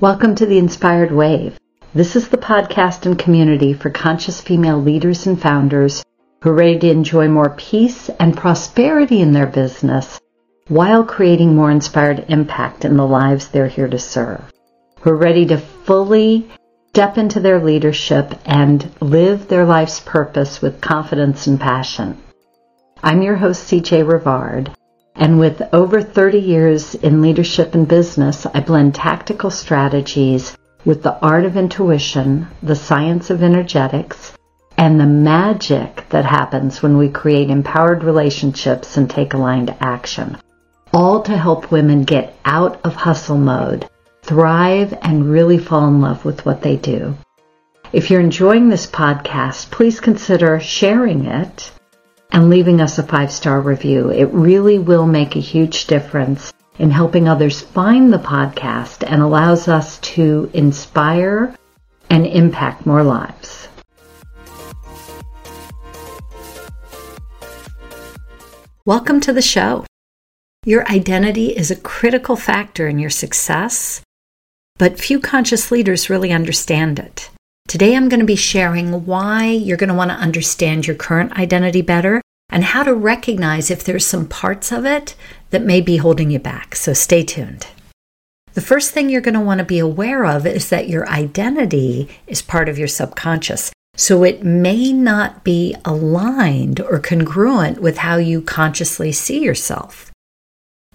Welcome to the Inspired Wave. This is the podcast and community for conscious female leaders and founders who are ready to enjoy more peace and prosperity in their business while creating more inspired impact in the lives they're here to serve. Who are ready to fully step into their leadership and live their life's purpose with confidence and passion. I'm your host, CJ Rivard, and with over 30 years in leadership and business, I blend tactical strategies with the art of intuition, the science of energetics, and the magic that happens when we create empowered relationships and take aligned action. All to help women get out of hustle mode, thrive, and really fall in love with what they do. If you're enjoying this podcast, please consider sharing it and leaving us a five star review. It really will make a huge difference in helping others find the podcast and allows us to inspire and impact more lives. Welcome to the show. Your identity is a critical factor in your success, but few conscious leaders really understand it. Today, I'm going to be sharing why you're going to want to understand your current identity better and how to recognize if there's some parts of it that may be holding you back. So stay tuned. The first thing you're going to want to be aware of is that your identity is part of your subconscious. So it may not be aligned or congruent with how you consciously see yourself,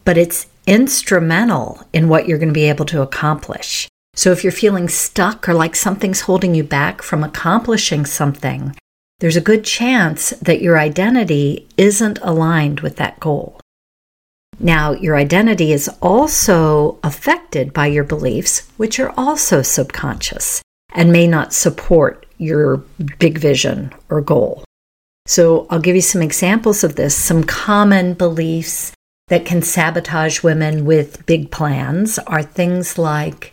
but it's instrumental in what you're going to be able to accomplish. So if you're feeling stuck or like something's holding you back from accomplishing something, there's a good chance that your identity isn't aligned with that goal. Now, your identity is also affected by your beliefs, which are also subconscious and may not support your big vision or goal. So, I'll give you some examples of this. Some common beliefs that can sabotage women with big plans are things like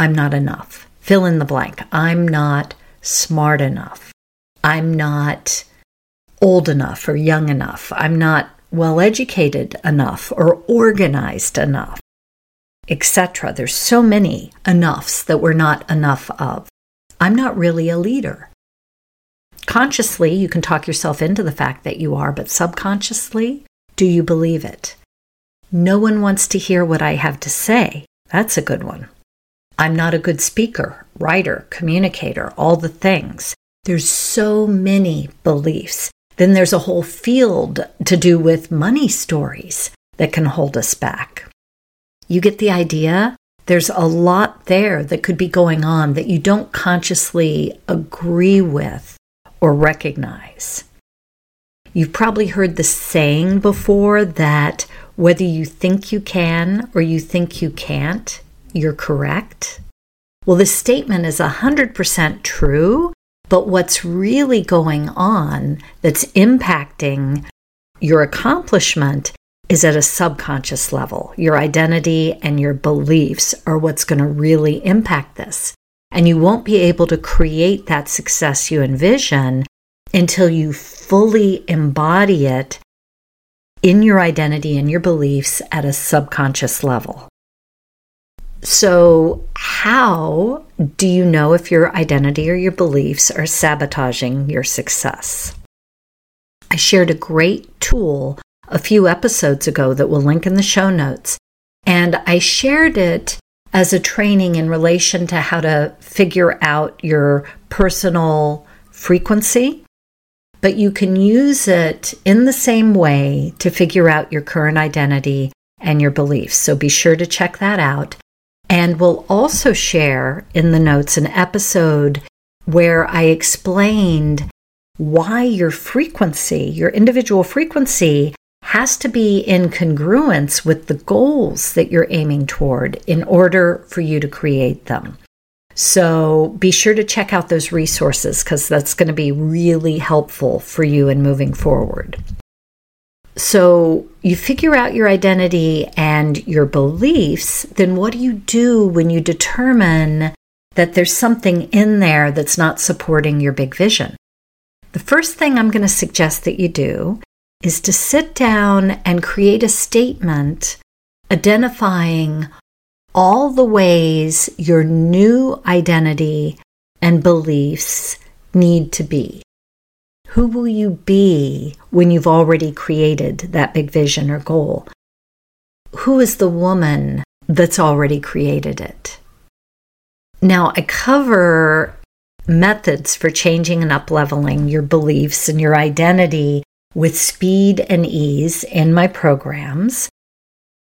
I'm not enough. Fill in the blank. I'm not smart enough. I'm not old enough or young enough. I'm not well educated enough or organized enough, etc. There's so many enoughs that we're not enough of. I'm not really a leader. Consciously, you can talk yourself into the fact that you are, but subconsciously, do you believe it? No one wants to hear what I have to say. That's a good one. I'm not a good speaker, writer, communicator, all the things. There's so many beliefs. Then there's a whole field to do with money stories that can hold us back. You get the idea? There's a lot there that could be going on that you don't consciously agree with or recognize. You've probably heard the saying before that whether you think you can or you think you can't, you're correct? Well, this statement is 100% true, but what's really going on that's impacting your accomplishment is at a subconscious level. Your identity and your beliefs are what's going to really impact this. And you won't be able to create that success you envision until you fully embody it in your identity and your beliefs at a subconscious level. So, how do you know if your identity or your beliefs are sabotaging your success? I shared a great tool a few episodes ago that we'll link in the show notes, and I shared it as a training in relation to how to figure out your personal frequency. But you can use it in the same way to figure out your current identity and your beliefs. So be sure to check that out. And we'll also share in the notes an episode where I explained why your frequency, your individual frequency, has to be in congruence with the goals that you're aiming toward in order for you to create them. So be sure to check out those resources because that's going to be really helpful for you in moving forward. So you figure out your identity and your beliefs, then what do you do when you determine that there's something in there that's not supporting your big vision? The first thing I'm going to suggest that you do is to sit down and create a statement identifying all the ways your new identity and beliefs need to be. Who will you be when you've already created that big vision or goal? Who is the woman that's already created it? Now, I cover methods for changing and upleveling your beliefs and your identity with speed and ease in my programs.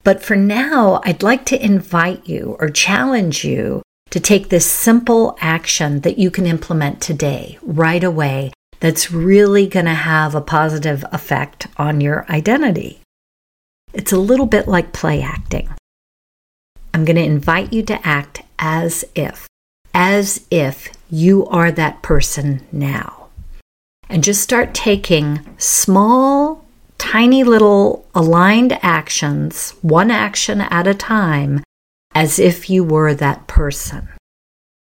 But for now, I'd like to invite you or challenge you to take this simple action that you can implement today, right away, that's really going to have a positive effect on your identity. It's a little bit like play acting. I'm going to invite you to act as if, as if you are that person now. And just start taking small, tiny little aligned actions, one action at a time, as if you were that person.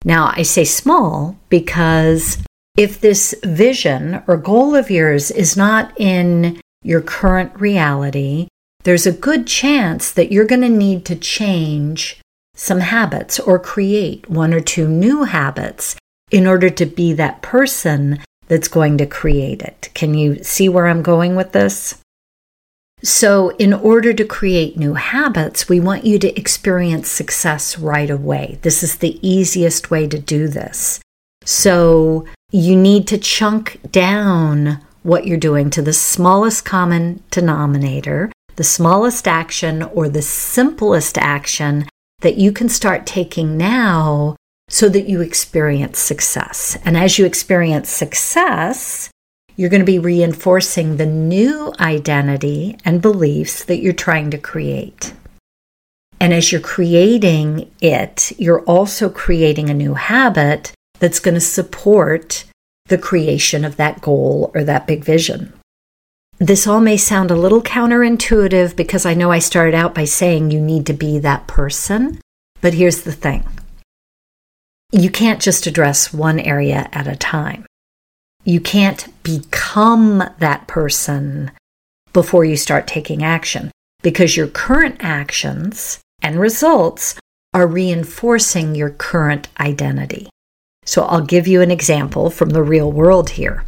Now, I say small because if this vision or goal of yours is not in your current reality, there's a good chance that you're going to need to change some habits or create one or two new habits in order to be that person that's going to create it. Can you see where I'm going with this? So, in order to create new habits, we want you to experience success right away. This is the easiest way to do this. So, you need to chunk down what you're doing to the smallest common denominator, the smallest action or the simplest action that you can start taking now so that you experience success. And as you experience success, you're going to be reinforcing the new identity and beliefs that you're trying to create. And as you're creating it, you're also creating a new habit that's going to support the creation of that goal or that big vision. This all may sound a little counterintuitive because I know I started out by saying you need to be that person, but here's the thing you can't just address one area at a time. You can't become that person before you start taking action because your current actions and results are reinforcing your current identity. So I'll give you an example from the real world here.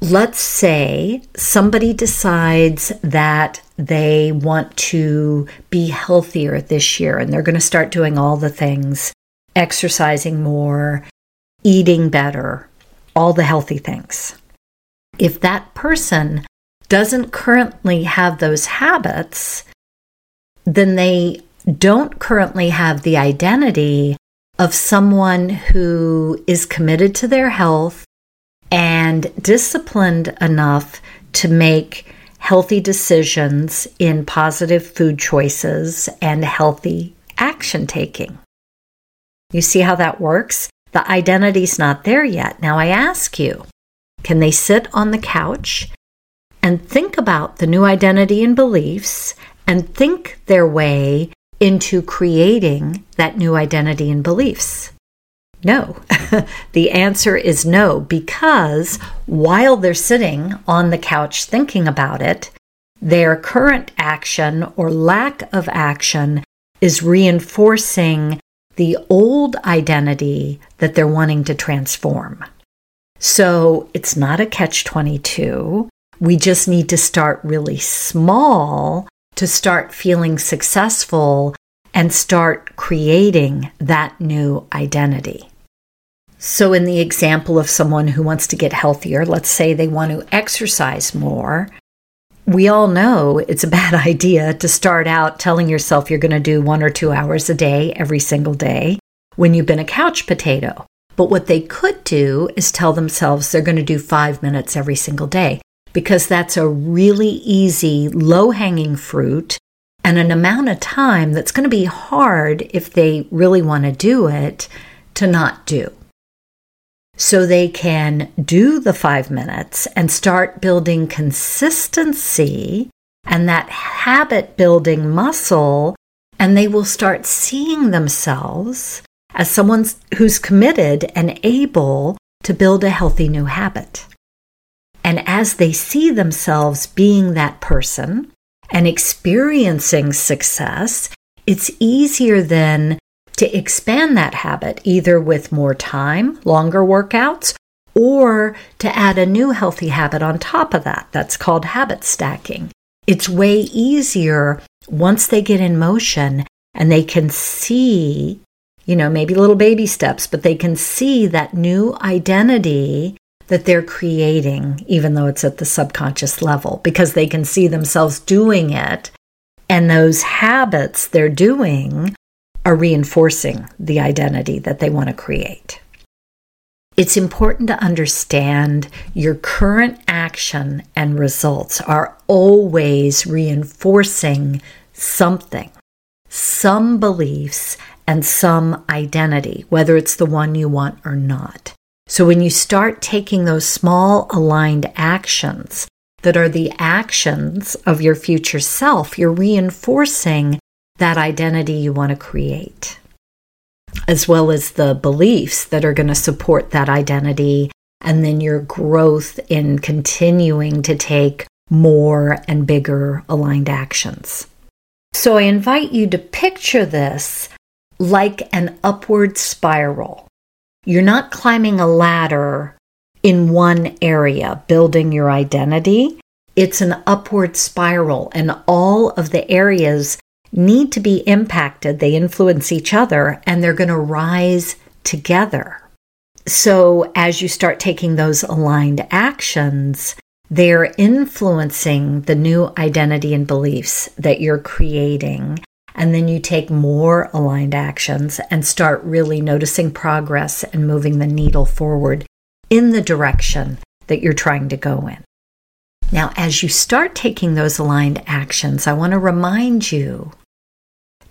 Let's say somebody decides that they want to be healthier this year and they're going to start doing all the things, exercising more, eating better, all the healthy things. If that person doesn't currently have those habits, then they don't currently have the identity of someone who is committed to their health and disciplined enough to make healthy decisions in positive food choices and healthy action taking. You see how that works? The identity's not there yet. Now I ask you, can they sit on the couch and think about the new identity and beliefs and think their way into creating that new identity and beliefs? No. the answer is no, because while they're sitting on the couch thinking about it, their current action or lack of action is reinforcing the old identity that they're wanting to transform. So it's not a catch 22. We just need to start really small to start feeling successful and start creating that new identity. So, in the example of someone who wants to get healthier, let's say they want to exercise more, we all know it's a bad idea to start out telling yourself you're going to do one or two hours a day every single day when you've been a couch potato. But what they could do is tell themselves they're going to do five minutes every single day because that's a really easy, low hanging fruit and an amount of time that's going to be hard if they really want to do it to not do. So they can do the five minutes and start building consistency and that habit building muscle, and they will start seeing themselves as someone who's committed and able to build a healthy new habit. And as they see themselves being that person and experiencing success, it's easier then to expand that habit either with more time, longer workouts, or to add a new healthy habit on top of that. That's called habit stacking. It's way easier once they get in motion and they can see, you know, maybe little baby steps, but they can see that new identity that they're creating, even though it's at the subconscious level, because they can see themselves doing it. And those habits they're doing are reinforcing the identity that they want to create. It's important to understand your current action and results are always reinforcing something, some beliefs and some identity, whether it's the one you want or not. So when you start taking those small aligned actions that are the actions of your future self, you're reinforcing that identity you want to create, as well as the beliefs that are going to support that identity, and then your growth in continuing to take more and bigger aligned actions. So I invite you to picture this like an upward spiral. You're not climbing a ladder in one area, building your identity. It's an upward spiral, and all of the areas need to be impacted. They influence each other, and they're going to rise together. So, as you start taking those aligned actions, they're influencing the new identity and beliefs that you're creating and then you take more aligned actions and start really noticing progress and moving the needle forward in the direction that you're trying to go in. Now, as you start taking those aligned actions, I want to remind you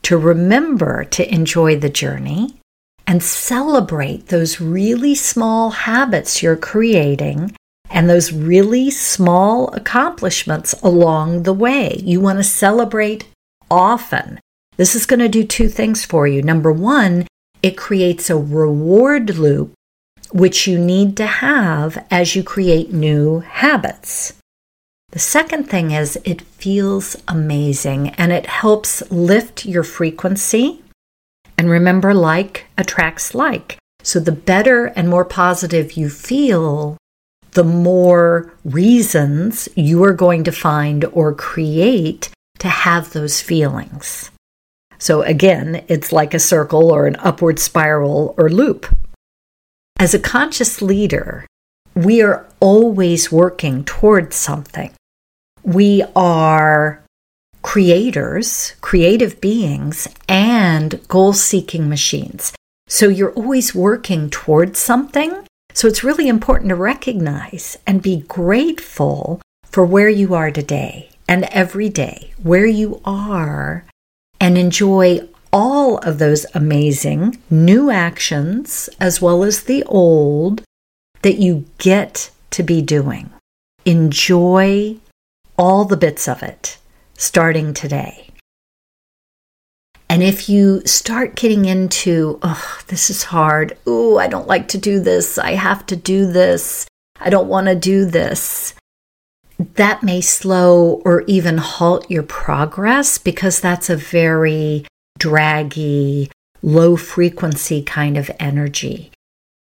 to remember to enjoy the journey and celebrate those really small habits you're creating and those really small accomplishments along the way. You want to celebrate often this is going to do two things for you. Number one, it creates a reward loop, which you need to have as you create new habits. The second thing is it feels amazing and it helps lift your frequency. And remember, like attracts like. So the better and more positive you feel, the more reasons you are going to find or create to have those feelings. So again, it's like a circle or an upward spiral or loop. As a conscious leader, we are always working towards something. We are creators, creative beings, and goal seeking machines. So you're always working towards something. So it's really important to recognize and be grateful for where you are today and every day, where you are and enjoy all of those amazing new actions as well as the old that you get to be doing. Enjoy all the bits of it starting today. And if you start getting into, oh, this is hard. Oh, I don't like to do this. I have to do this. I don't want to do this that may slow or even halt your progress because that's a very draggy, low frequency kind of energy.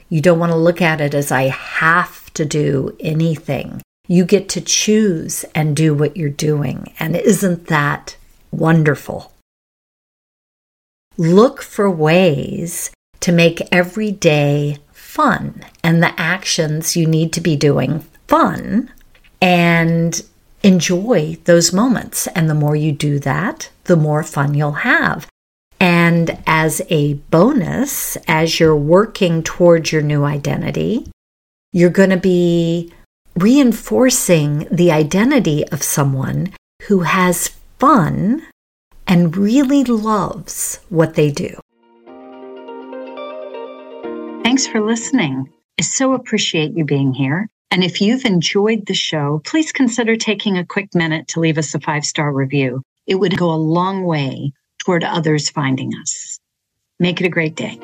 You don't want to look at it as I have to do anything. You get to choose and do what you're doing. And isn't that wonderful? Look for ways to make every day fun and the actions you need to be doing fun and enjoy those moments. And the more you do that, the more fun you'll have. And as a bonus, as you're working towards your new identity, you're going to be reinforcing the identity of someone who has fun and really loves what they do. Thanks for listening. I so appreciate you being here. And if you've enjoyed the show, please consider taking a quick minute to leave us a five star review. It would go a long way toward others finding us. Make it a great day.